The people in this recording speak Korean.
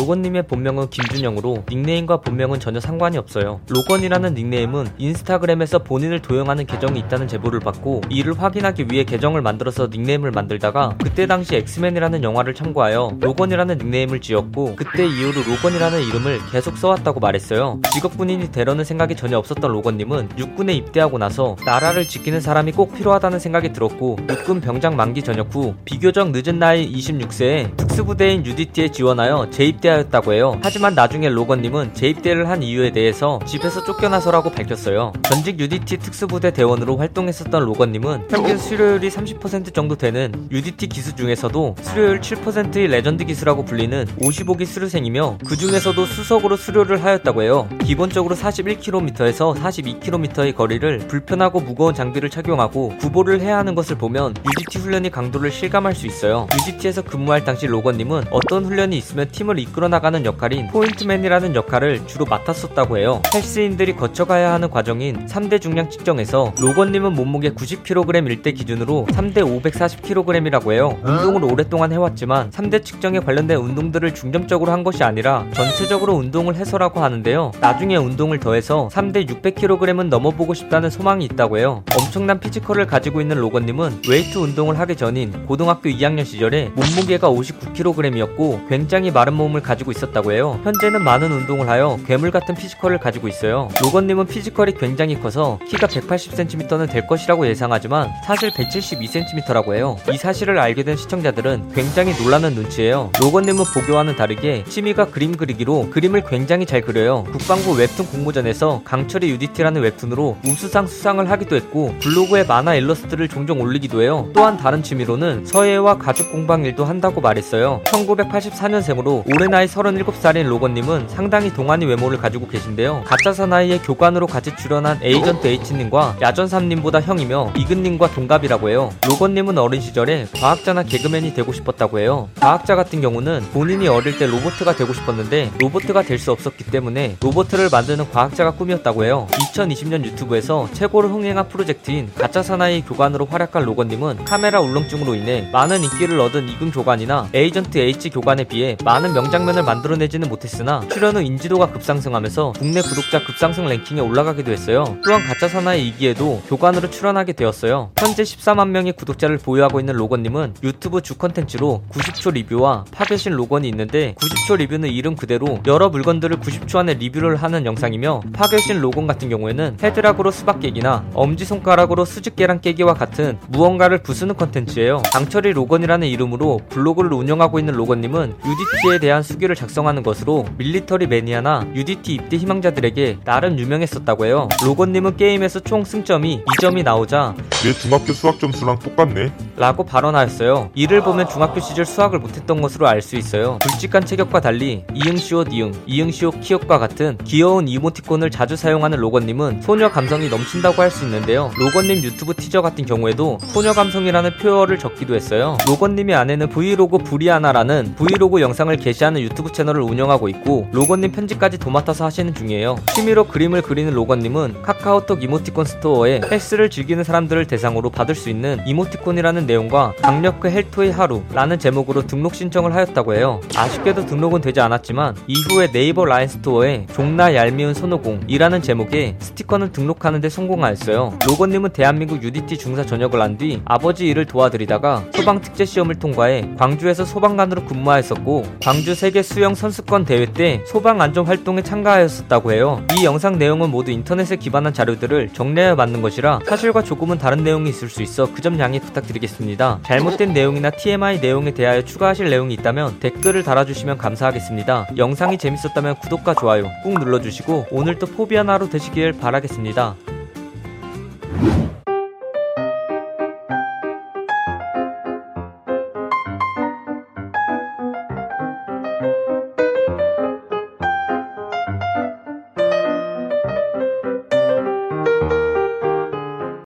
로건님의 본명은 김준영으로 닉네임과 본명은 전혀 상관이 없어요. 로건이라는 닉네임은 인스타그램에서 본인을 도용하는 계정이 있다는 제보를 받고 이를 확인하기 위해 계정을 만들어서 닉네임을 만들다가 그때 당시 엑스맨이라는 영화를 참고하여 로건이라는 닉네임을 지었고 그때 이후로 로건이라는 이름을 계속 써왔다고 말했어요. 직업 군인이 되려는 생각이 전혀 없었던 로건님은 육군에 입대하고 나서 나라를 지키는 사람이 꼭 필요하다는 생각이 들었고 육군 병장 만기 전역 후 비교적 늦은 나이 26세에 특수부대인 UDT에 지원하여 재입대 하였다고 해요. 하지만 나중에 로건님은 재입대를 한 이유에 대해서 집에서 쫓겨나서라고 밝혔어요. 전직 UDT 특수부대 대원으로 활동했었던 로건님은 평균 수료율이 30% 정도 되는 UDT 기수 중에서도 수료율 7%의 레전드 기수라고 불리는 55기 수료생이며 그 중에서도 수석으로 수료를 하였다고 해요. 기본적으로 41km에서 42km의 거리를 불편하고 무거운 장비를 착용하고 구보를 해야 하는 것을 보면 UDT 훈련이 강도를 실감할 수 있어요. UDT에서 근무할 당시 로건님은 어떤 훈련이 있으면 팀을 이끌어 나가는 역할인 포인트맨이라는 역할을 주로 맡았었다고 해요. 헬스인들이 거쳐가야 하는 과정인 3대 중량 측정에서 로건님은 몸무게 90kg일 때 기준으로 3대 540kg이라고 해요. 운동을 오랫동안 해왔지만 3대 측정에 관련된 운동들을 중점적으로 한 것이 아니라 전체적으로 운동을 해서라고 하는데요. 나중에 운동을 더해서 3대 600kg은 넘어보고 싶다는 소망이 있다고 해요. 엄청난 피지컬을 가지고 있는 로건님은 웨이트 운동을 하기 전인 고등학교 2학년 시절에 몸무게가 59kg이었고 굉장히 마른 몸을 가지고 있었다고 해요. 현재는 많은 운동을 하여 괴물 같은 피지컬을 가지고 있어요. 로건님은 피지컬이 굉장히 커서 키가 180cm는 될 것이라고 예상하지만 사실 172cm라고 해요. 이 사실을 알게 된 시청자들은 굉장히 놀라는 눈치예요. 로건님은 보기와는 다르게 취미가 그림 그리기로 그림을 굉장히 잘 그려요. 국방부 웹툰 공모전에서 강철의 UDT라는 웹툰으로 우수상 수상을 하기도 했고 블로그에 만화 일러스트를 종종 올리기도 해요. 또한 다른 취미로는 서예와 가죽 공방 일도 한다고 말했어요. 1984년생으로 올해 나이 37살인 로건님은 상당히 동안의 외모를 가지고 계신데요. 가짜 사나이의 교관으로 같이 출연한 에이전트 H님과 야전삽님보다 형이며 이근님과 동갑이라고 해요. 로건님은 어린 시절에 과학자나 개그맨이 되고 싶었다고 해요. 과학자 같은 경우는 본인이 어릴 때 로보트가 되고 싶었는데 로보트가 될 수 없었기 때문에 로보트를 만드는 과학자가 꿈이었다고 해요. 2020년 유튜브에서 최고로 흥행한 프로젝트인 가짜 사나이 교관으로 활약한 로건님은 카메라 울렁증으로 인해 많은 인기를 얻은 이근 교관이나 에이전트 H 교관에 비해 많은 명장면을 만들어내지는 못했으나 출연 후 인지도가 급상승하면서 국내 구독자 급상승 랭킹에 올라가기도 했어요. 또한 가짜 사나이 2기에도 교관으로 출연하게 되었어요. 현재 14만 명의 구독자를 보유하고 있는 로건님은 유튜브 주 컨텐츠로 90초 리뷰와 파괴신 로건이 있는데 90초 리뷰는 이름 그대로 여러 물건들을 90초 안에 리뷰를 하는 영상이며 파괴신 로건 같은 경우에는 헤드락으로 수박 깨기나 엄지손가락으로 수직 계란 깨기와 같은 무언가를 부수는 컨텐츠예요. 강철이 로건이라는 이름으로 블로그를 운영하고 있는 로건님은 UDT에 대한 수기를 작성하는 것으로 밀리터리 매니아나 UDT 입대 희망자들에게 나름 유명했었다고 해요. 로건님은 게임에서 총 승점이 2점이 나오자 내 중학교 수학 점수랑 똑같네. 라고 발언하였어요. 이를 보면 중학교 시절 수학을 못했던 것으로 알 수 있어요. 굵직한 체격과 달리 이응시옷이응, 이응시옷키읔과 같은 귀여운 이모티콘을 자주 사용하는 로건님은 소녀 감성이 넘친다고 할 수 있는데요. 로건님 유튜브 티저 같은 경우에도 소녀 감성이라는 표어를 적기도 했어요. 로건님의 아내는 브이로그 부리아나라는 브이로그 영상을 게시하는 유튜브 채널을 운영하고 있고 로건님 편집까지 도맡아서 하시는 중이에요. 취미로 그림을 그리는 로건님은 카카오톡 이모티콘 스토어에 헬스를 즐기는 사람들을 대상으로 받을 수 있는 이모티콘이라는 내용과 강력그 헬토의 하루라는 제목으로 등록 신청을 하였다고 해요. 아쉽게도 등록은 되지 않았지만 이후에 네이버 라인 스토어에 존나 얄미운 손오공이라는 제목의 스티커는 등록하는데 성공하였어요. 로건님은 대한민국 UDT 중사 전역을 한 뒤 아버지 일을 도와드리다가 소방 특제 시험을 통과해 광주에서 소방관으로 근무하였었고 광주 세계 수영 선수권 대회 때 소방 안전 활동에 참가하였었다고 해요. 이 영상 내용은 모두 인터넷에 기반한 자료들을 정리하여 만든 것이라 사실과 조금은 다른 내용이 있을 수 있어 그 점 양해 부탁드리겠습니다. 잘못된 내용이나 TMI 내용에 대하여 추가하실 내용이 있다면 댓글을 달아주시면 감사하겠습니다. 영상이 재밌었다면 구독과 좋아요 꾹 눌러주시고 오늘도 포비아나로 되시길 바라겠습니다.